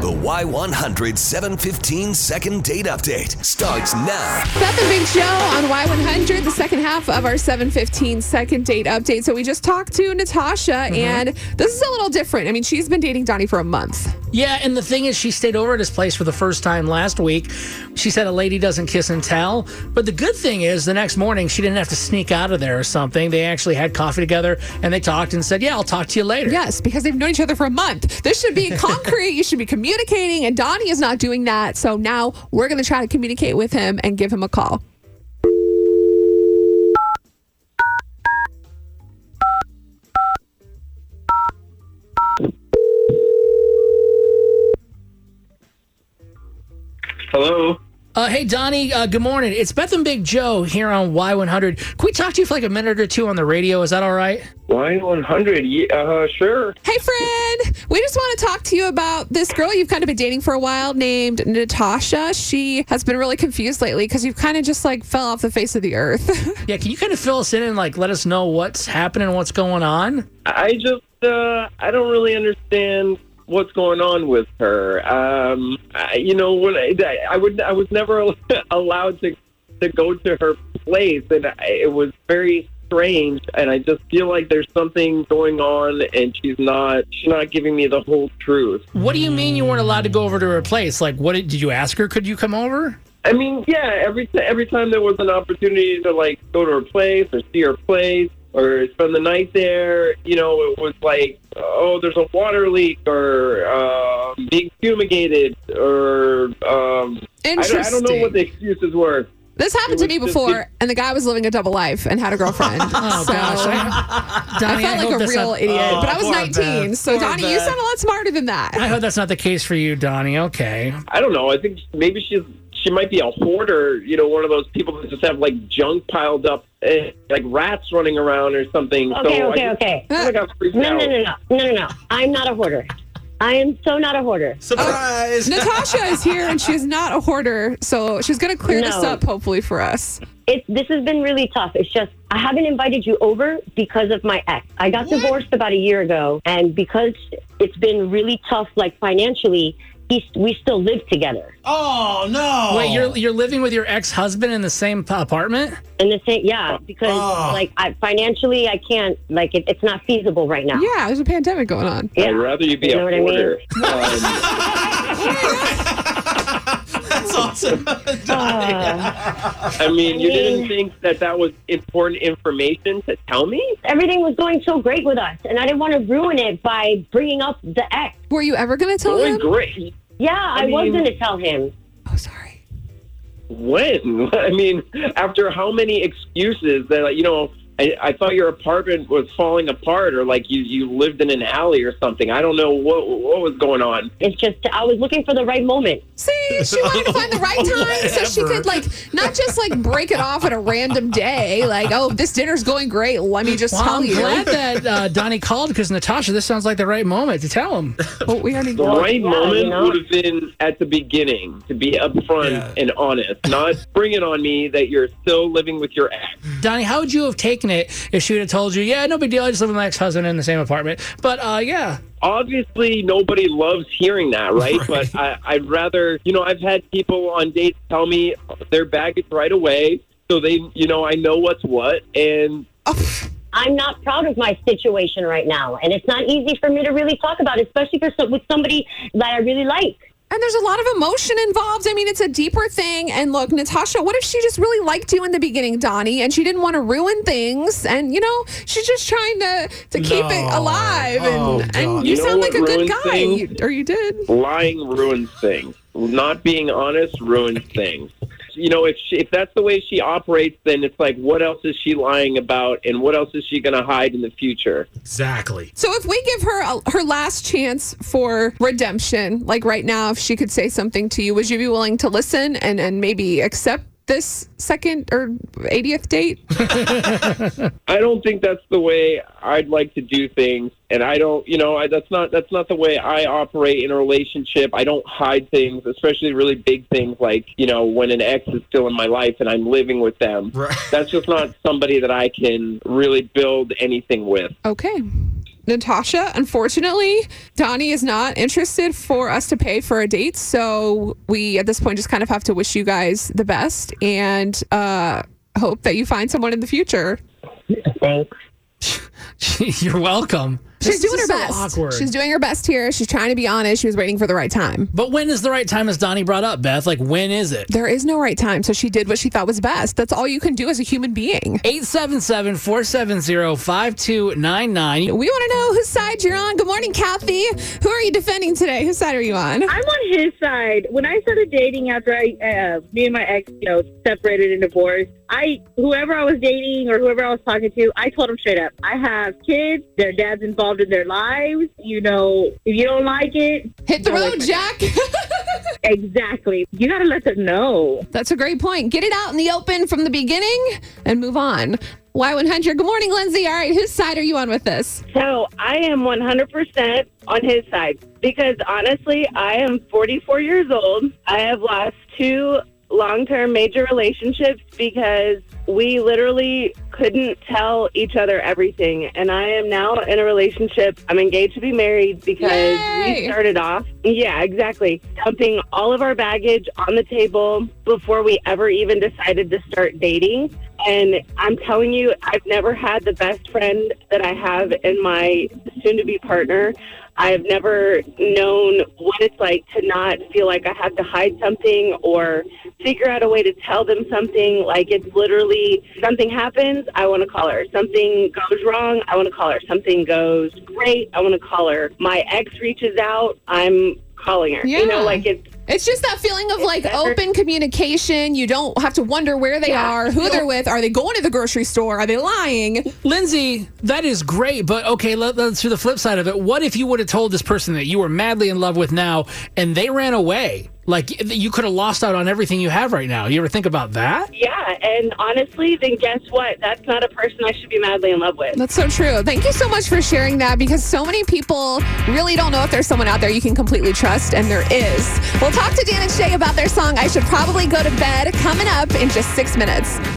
The Y100 715 second date update starts now. Beth and Big Show on Y100, the second half of our 715 second date update. So we just talked to Natasha, mm-hmm. and this is a little different. I mean, she's been dating Donnie for a month. Yeah, and the thing is, she stayed over at his place for the first time last week. She said a lady doesn't kiss and tell. But the good thing is, the next morning, she didn't have to sneak out of there or something. They actually had coffee together and they talked and said, Yeah, I'll talk to you later. Yes, because they've known each other for a month. This should be concrete. you should be communicating, and Donnie is not doing that. So now we're going to try to communicate with him and give him a call. Uh, hey, Donnie, uh, good morning. It's Beth and Big Joe here on Y100. Can we talk to you for like a minute or two on the radio? Is that all right? Y100. Yeah, uh, sure. Hey, friend. We just want to talk to you about this girl you've kind of been dating for a while named Natasha. She has been really confused lately because you've kind of just like fell off the face of the earth. Yeah, can you kind of fill us in and like let us know what's happening and what's going on? I just, uh, I don't really understand what's going on with her. Um, I, you know, when I, I would, I was never allowed to to go to her place, and I, it was very strange. And I just feel like there's something going on, and she's not, she's not giving me the whole truth. What do you mean you weren't allowed to go over to her place? Like, what did, did you ask her? Could you come over? I mean, yeah, every t- every time there was an opportunity to like go to her place or see her place or spend the night there, you know, it was like, oh, there's a water leak or uh, being fumigated or um, I, don't, I don't know what the excuses were. This happened to me was just- before, and the guy was living a double life and had a girlfriend. Oh, so gosh. I Donnie, felt I like a real not- idiot, but I was 19. Beth. So, Poor Donnie, you sound a lot smarter than that. I hope that's not the case for you, Donnie. Okay. I don't know. I think maybe she's she might be a hoarder. You know, one of those people that just have like junk piled up, eh, like rats running around or something. Okay, so okay, I just okay. kinda got freaked No, out. no, no, no, no, no, no. I'm not a hoarder. I am so not a hoarder. Surprise! Natasha is here, and she's not a hoarder, so she's going to clear this up, hopefully, for us. It's this has been really tough. It's just I haven't invited you over because of my ex. I got divorced about a year ago, and because it's been really tough, like financially, he's, we still live together Oh no! Wait, you're you're living with your ex husband in the same apartment? in the same. Yeah, because Oh. like I, financially, I can't. Like it, it's not feasible right now. Yeah, there's a pandemic going on. Yeah. I'd rather you be You know a what I mean? hoarder. Um, That's awesome. I mean, you didn't think that that was important information to tell me? Everything was going so great with us, and I didn't want to ruin it by bringing up the ex. Were you ever going to tell Going him? great. Yeah, I, was mean- going to tell him. Oh, sorry. When? I mean, after how many excuses that, like, you know, I, I thought your apartment was falling apart or like you, you lived in an alley or something. I don't know what, what was going on. It's just I was looking for the right moment. See, she wanted to find the right time so she could, like, not just, like, break it off at a random day. Like, oh, this dinner's going great. Let me just Well, tell I'm you. glad that uh, Donnie called because Natasha, this sounds like the right moment to tell him. Well, we already The Well, right yeah, moment you know. would have been at the beginning to be upfront Yeah. and honest, not bring it on me that you're still living with your ex. Donnie, how would you have taken it if she would have told you, yeah, no big deal, I just live with my ex husband in the same apartment? But uh, yeah, obviously nobody loves hearing that, right? Right. But I, I'd rather, you know, I've had people on dates tell me their baggage right away, so they, you know, I know what's what, and I'm not proud of my situation right now, and it's not easy for me to really talk about, especially for some, with somebody that I really like. And there's a lot of emotion involved. I mean, it's a deeper thing. And look, Natasha, what if she just really liked you in the beginning, Donnie, and she didn't want to ruin things? And you know, she's just trying to to keep it alive. Oh, And God. and you, You sound like a good guy, you, or you did. lying ruins things. Not being honest ruins things. You know, if she, if that's the way she operates, then it's like, what else is she lying about, and what else is she going to hide in the future? Exactly. So if we give her a, her last chance for redemption, like right now, if she could say something to you, would you be willing to listen and and maybe accept this second or 80th date? I don't think that's the way I'd like to do things, and I don't, you know, I, that's not that's not the way I operate in a relationship. I don't hide things, especially really big things like, you know, when an ex is still in my life and I'm living with them. Right. That's just not somebody that I can really build anything with. Okay. Natasha, unfortunately, Donnie is not interested for us to pay for a date. So we, at this point, just kind of have to wish you guys the best and uh, hope that you find someone in the future. Thanks. You're welcome. She's This doing her is so best. awkward. She's doing her best here. She's trying to be honest. She was waiting for the right time. but when is the right time, as Donnie brought up, Beth? Like, when is it? There is no right time. So she did what she thought was best. That's all you can do as a human being. 877 470 5299. We want to know whose side you're on. Good morning, Kathy. Who are you defending today? Whose side are you on? I'm on his side. When I started dating after I, uh, me and my ex, you know, separated and divorced, I, whoever I was dating or whoever I was talking to, I told him straight up, I have kids. Their dad's involved in their lives. You know, if you don't like it, Hit the road, Jack. Exactly. You got to let them know. That's a great point. Get it out in the open from the beginning and move on. Y100. Good morning, Lindsay. All right, whose side are you on with this? So I am 100% on his side because honestly, I am 44 years old. I have lost two long term major relationships because we literally couldn't tell each other everything. And I am now in a relationship. I'm engaged to be married because Yay! we started off, yeah, exactly, dumping all of our baggage on the table before we ever even decided to start dating. And I'm telling you, I've never had the best friend that I have in my soon to be partner. I've never known what it's like to not feel like I have to hide something or figure out a way to tell them something. Like it's literally something happens, I want to call her. Something goes wrong, I want to call her. Something goes great, I want to call her. My ex reaches out, I'm calling her. You Yeah. know, like it's It's just that feeling of like better- open communication. You don't have to wonder where they Yeah. are, who they're with. Are they going to the grocery store? Are they lying? Lindsay, that is great, but okay, let, let's do the flip side of it. What if you would have told this person that you were madly in love with now and they ran away? Like you could have lost out on everything you have right now. You ever think about that? yeah, and honestly, then guess what? That's not a person I should be madly in love with. That's so true. Thank you so much for sharing that because so many people really don't know if there's someone out there you can completely trust, and there is. We'll talk to Dan and Shay about their song, I Should Probably Go to Bed, coming up in just six minutes.